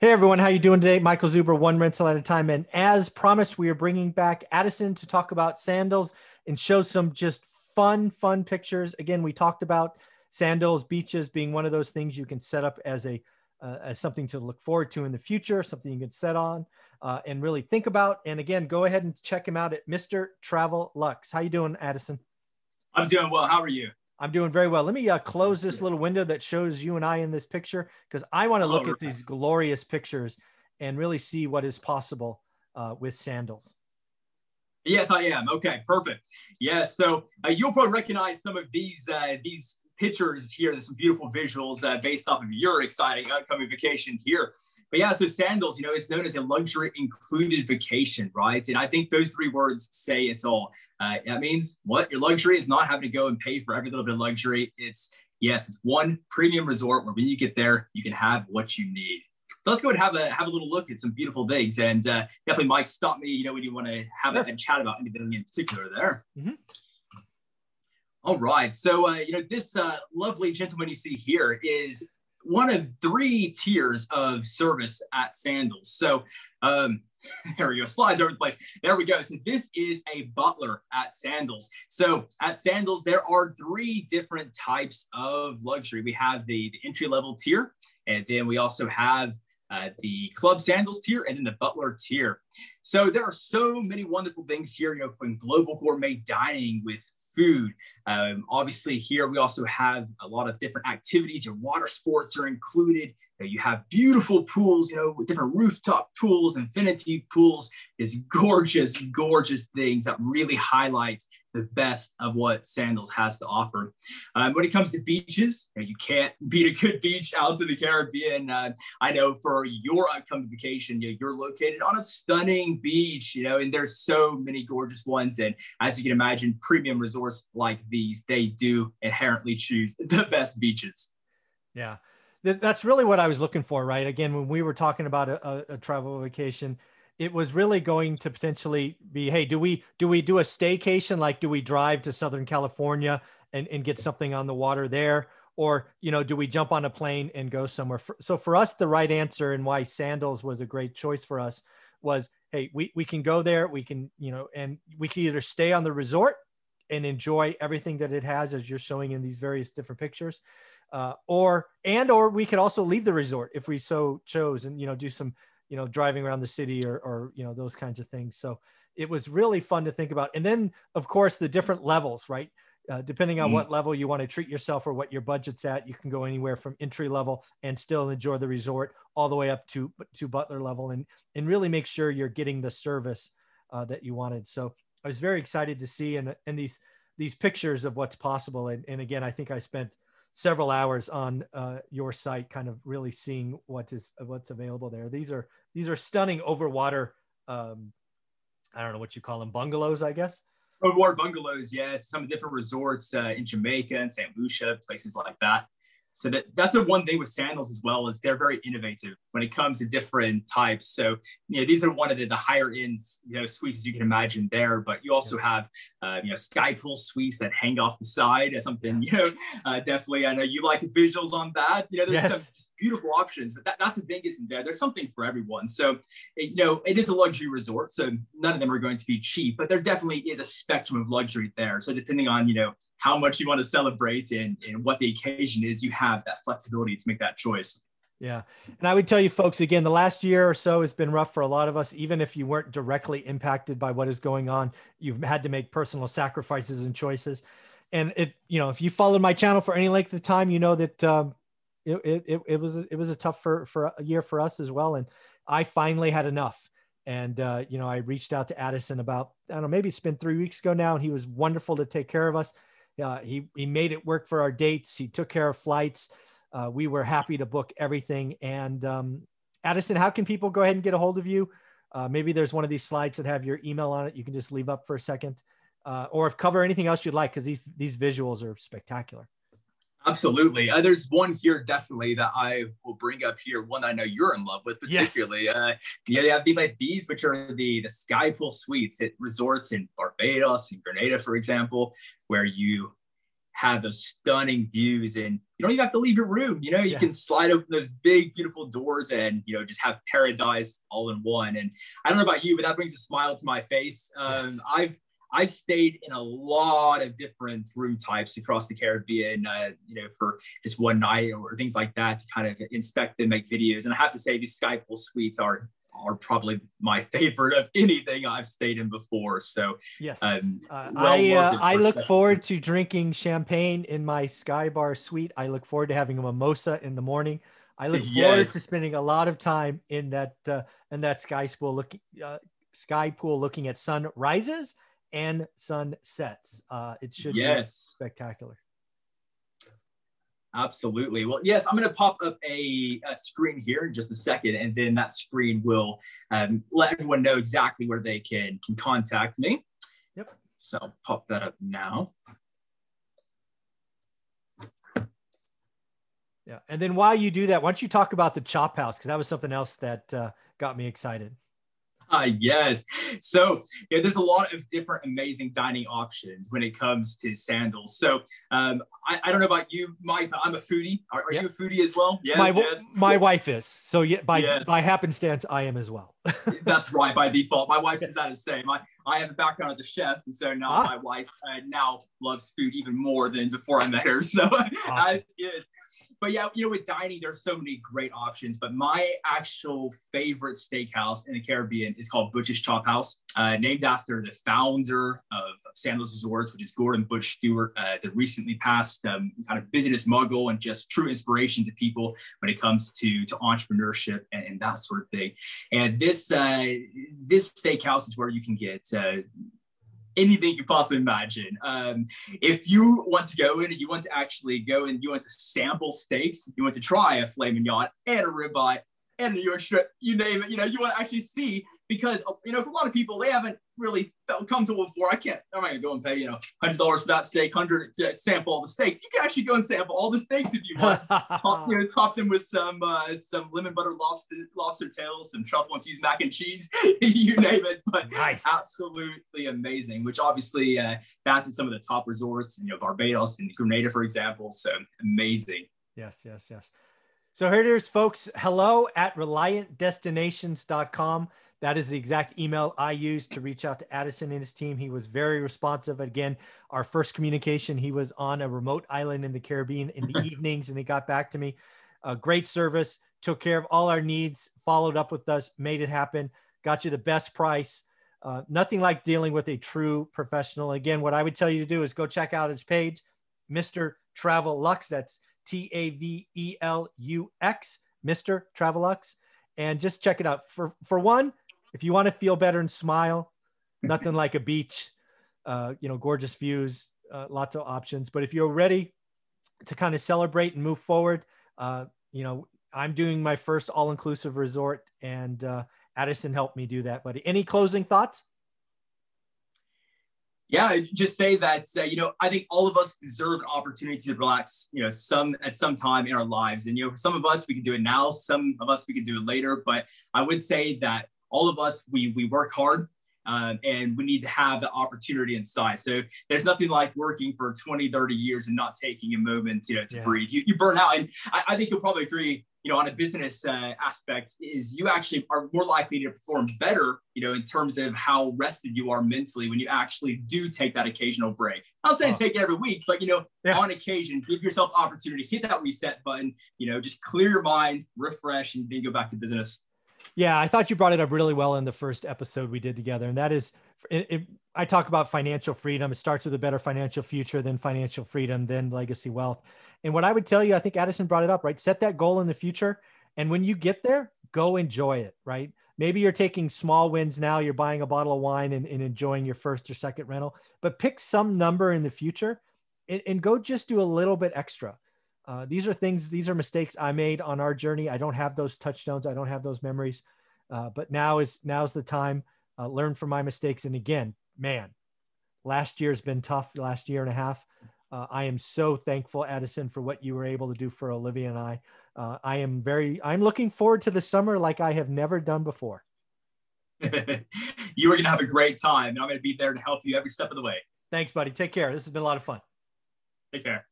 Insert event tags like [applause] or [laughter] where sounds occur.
Hey everyone, how you doing today? Michael Zuber, one rental at a time, and as promised, we are bringing back Addison to talk about sandals and show some just fun, fun pictures. Again, we talked about sandals, beaches being one of those things you can set up as a uh, as something to look forward to in the future, something you can set on uh, and really think about. And again, go ahead and check him out at Mr. Travel Lux. How you doing, Addison? I'm doing well. How are you? I'm doing very well. Let me uh, close this little window that shows you and I in this picture because I want to look at these glorious pictures and really see what is possible uh, with sandals. Yes, I am. Okay, perfect. Yes, so uh, you'll probably recognize some of these uh, these pictures here. There's some beautiful visuals uh, based off of your exciting upcoming vacation here. But yeah, so sandals, you know, it's known as a luxury included vacation, right? And I think those three words say it's all. Uh, that means what? Your luxury is not having to go and pay for every little bit of luxury. It's yes, it's one premium resort where when you get there, you can have what you need. So let's go and have a have a little look at some beautiful things. And uh, definitely, Mike, stop me. You know when you want to have sure. a, a, chat about anything in particular there. Mm-hmm. All right. So uh, you know this uh, lovely gentleman you see here is one of three tiers of service at Sandals. So um, [laughs] there we go, slides over the place. There we go. So this is a butler at Sandals. So at Sandals, there are three different types of luxury. We have the, the entry level tier, and then we also have uh, the club sandals tier and then the butler tier. So there are so many wonderful things here, you know, from global gourmet dining with food. Um, obviously, here we also have a lot of different activities. Your water sports are included. You have beautiful pools, you know, with different rooftop pools, infinity pools, is gorgeous, gorgeous things that really highlight the best of what Sandals has to offer. Um, when it comes to beaches, you, know, you, can't [laughs] beat a good beach out in the Caribbean. Uh, I know for your upcoming vacation, you know, you're located on a stunning beach, you know, and there's so many gorgeous ones. And as you can imagine, premium resorts like these, they do inherently choose [laughs] the best beaches. Yeah that's really what I was looking for, right? Again, when we were talking about a, a, a, travel vacation, it was really going to potentially be, hey, do we do we do a staycation? Like, do we drive to Southern California and, and get something on the water there? Or, you know, do we jump on a plane and go somewhere? For, so for us, the right answer and why sandals was a great choice for us was, hey, we, we can go there, we can, you know, and we can either stay on the resort and enjoy everything that it has as you're showing in these various different pictures uh, or and or we could also leave the resort if we so chose and you know do some you know driving around the city or or you know those kinds of things. So it was really fun to think about. And then of course the different levels right? Uh, depending on mm. what level you want to treat yourself or what your budget's at you can go anywhere from entry level and still enjoy the resort all the way up to to butler level and and really make sure you're getting the service uh, that you wanted. So i was very excited to see and and these these pictures of what's possible. And, and again i think i spent several hours on uh, your site, kind of really seeing what is what's available there. These are these are stunning overwater. Um, I don't know what you call them, bungalows, I guess. Overwater bungalows, yes. Some different resorts uh, in Jamaica and St. Lucia, places like that. So that, that's the one thing with sandals as well is they're very innovative when it comes to different types. So you know these are one of the, the higher end you know suites as you can imagine there, but you also have uh, you know sky pool suites that hang off the side as something [laughs] you know uh, definitely. I know you like the visuals on that. You know there's yes. some just beautiful options, but that, that's the thing isn't there. There's something for everyone. So it, you know it is a luxury resort, so none of them are going to be cheap, but there definitely is a spectrum of luxury there. So depending on you know how much you want to celebrate and, and what the occasion is, you have that flexibility to make that choice. Yeah. And I would tell you folks again, the last year or so has been rough for a lot of us. Even if you weren't directly impacted by what is going on, you've had to make personal sacrifices and choices. And it, you know, if you followed my channel for any length of time, you know that um, it, it, it was, it was a tough for, for a year for us as well. And I finally had enough. And, uh, you know, I reached out to Addison about, I don't know, maybe it's been three weeks ago now, and he was wonderful to take care of us. Uh, he, he made it work for our dates. He took care of flights. Uh, we were happy to book everything. And um, Addison, how can people go ahead and get a hold of you? Uh, maybe there's one of these slides that have your email on it. You can just leave up for a second, uh, or if cover anything else you'd like, because these these visuals are spectacular. Absolutely. Uh, there's one here definitely that I will bring up here. One I know you're in love with, particularly. Yes. Uh, yeah, have these like these, which are the the sky pool suites at resorts in Barbados and Grenada, for example, where you have those stunning views and you don't even have to leave your room. You know, you Yeah. can slide open those big, beautiful doors and, you know, just have paradise all in one. And I don't know about you, but that brings a smile to my face. Um, Yes. I've, I've stayed in a lot of different room types across the Caribbean, uh, you know, for just one night or things like that to kind of inspect and make videos. And I have to say, these Sky Pool suites are are probably my [laughs] favorite of anything I've stayed in before. So Yes. um, Uh, well I uh, I look forward to drinking champagne in my Sky Bar suite. I look forward to having a mimosa in the morning. I look [laughs] forward Yes. to spending a lot of time in that uh, in that sky pool looking uh, sky pool looking at sunrises and sunsets. Uh, it should be spectacular. Absolutely. Well, yes, I'm going to pop up a, a screen here in just a second, and then that screen will um, let everyone know exactly where they can can contact me. Yep. So I'll pop that up now. Yeah. And then while you do that, why don't you talk about the chop house? Because that was something else that uh, got me excited. [laughs] Yes. So yeah, there's a lot of different amazing dining options when it comes to sandals. So um, I, I don't know about you, Mike, but I'm a foodie. Are, are Yep. you a foodie as well? Yes, my yes. my wife is. So yeah, by Yes. by happenstance, I am as well. [laughs] That's right by default. My wife says that the same. I, I have a background as a chef, and so now Ah. my wife uh, now loves food even more than before I met her. [laughs] So Awesome. as is. But yeah, you know, with dining, there's so many great options. But my actual favorite steakhouse in the Caribbean is called Butch's Chop House, uh, named after the founder of, of Sandals Resorts, which is Gordon Butch Stewart, uh, the recently passed um, kind of business mogul and just true inspiration to people when it comes to to entrepreneurship and, and that sort of thing. And this uh, this steakhouse is where you can get uh, anything you possibly imagine. Um, if you want to go in and you want to actually go and you want to sample steaks, you want to try a filet mignon and a ribeye and New York strip, you name it. You know, you want to actually see because you know for a lot of people they haven't really felt comfortable before. I can't. I'm not gonna go and pay you know hundred dollars for that steak, hundred to sample all the steaks. You can actually go and sample all the steaks if you want [laughs] top, you know, top them with some uh, some lemon butter lobster lobster tails, some truffle cheese mac and cheese, [laughs] you name it. But nice. absolutely amazing. Which obviously uh, that's at some of the top resorts, you know, Barbados and Grenada, for example. So amazing. Yes, yes, yes. So here it is, folks. Hello at reliantdestinations.com. That is the exact email I used to reach out to Addison and his team. He was very responsive. Again, our first communication, he was on a remote island in the Caribbean in the [laughs] evenings and he got back to me. A great service, took care of all our needs, followed up with us, made it happen, got you the best price. Uh, nothing like dealing with a true professional. Again, what I would tell you to do is go check out his page, Mr. Travel Lux. That's T A V E L U X, Mr. Travelux, and just check it out. For for one, if you want to feel better and smile, [laughs] nothing like a beach, uh, you know, gorgeous views, uh, lots of options. But if you're ready to kind of celebrate and move forward, uh, you know, I'm doing my first all-inclusive resort, and uh, Addison helped me do that. But any closing thoughts? Yeah, just say that uh, you know I think all of us deserve an opportunity to relax. You know, some at some time in our lives, and you know, for some of us we can do it now. Some of us we can do it later. But I would say that all of us we we work hard. Um, and we need to have the opportunity inside. So there's nothing like working for 20, 30 years and not taking a moment, you know, to Yeah. breathe. You, you burn out. And I, I think you'll probably agree, you know, on a business uh, aspect is you actually are more likely to perform better, you know, in terms of how rested you are mentally when you actually do take that occasional break. I'm not saying Oh. take it every week, but, you know, Yeah. on occasion, give yourself opportunity, hit that reset button, you know, just clear your mind, refresh, and then go back to business. Yeah, I thought you brought it up really well in the first episode we did together, and that is, it, it, I talk about financial freedom. It starts with a better financial future, then financial freedom, then legacy wealth. And what I would tell you, I think Addison brought it up, right? Set that goal in the future, and when you get there, go enjoy it, right? Maybe you're taking small wins now. You're buying a bottle of wine and, and enjoying your first or second rental, but pick some number in the future, and, and go just do a little bit extra. Uh, these are things, these are mistakes I made on our journey. I don't have those touchstones. I don't have those memories. Uh, but now is now's the time. Uh, learn from my mistakes. And again, man, last year's been tough. Last year and a half. Uh, I am so thankful, Addison, for what you were able to do for Olivia and I. Uh, I am very. I'm looking forward to the summer like I have never done before. [laughs] you are going to have a great time, and I'm going to be there to help you every step of the way. Thanks, buddy. Take care. This has been a lot of fun. Take care.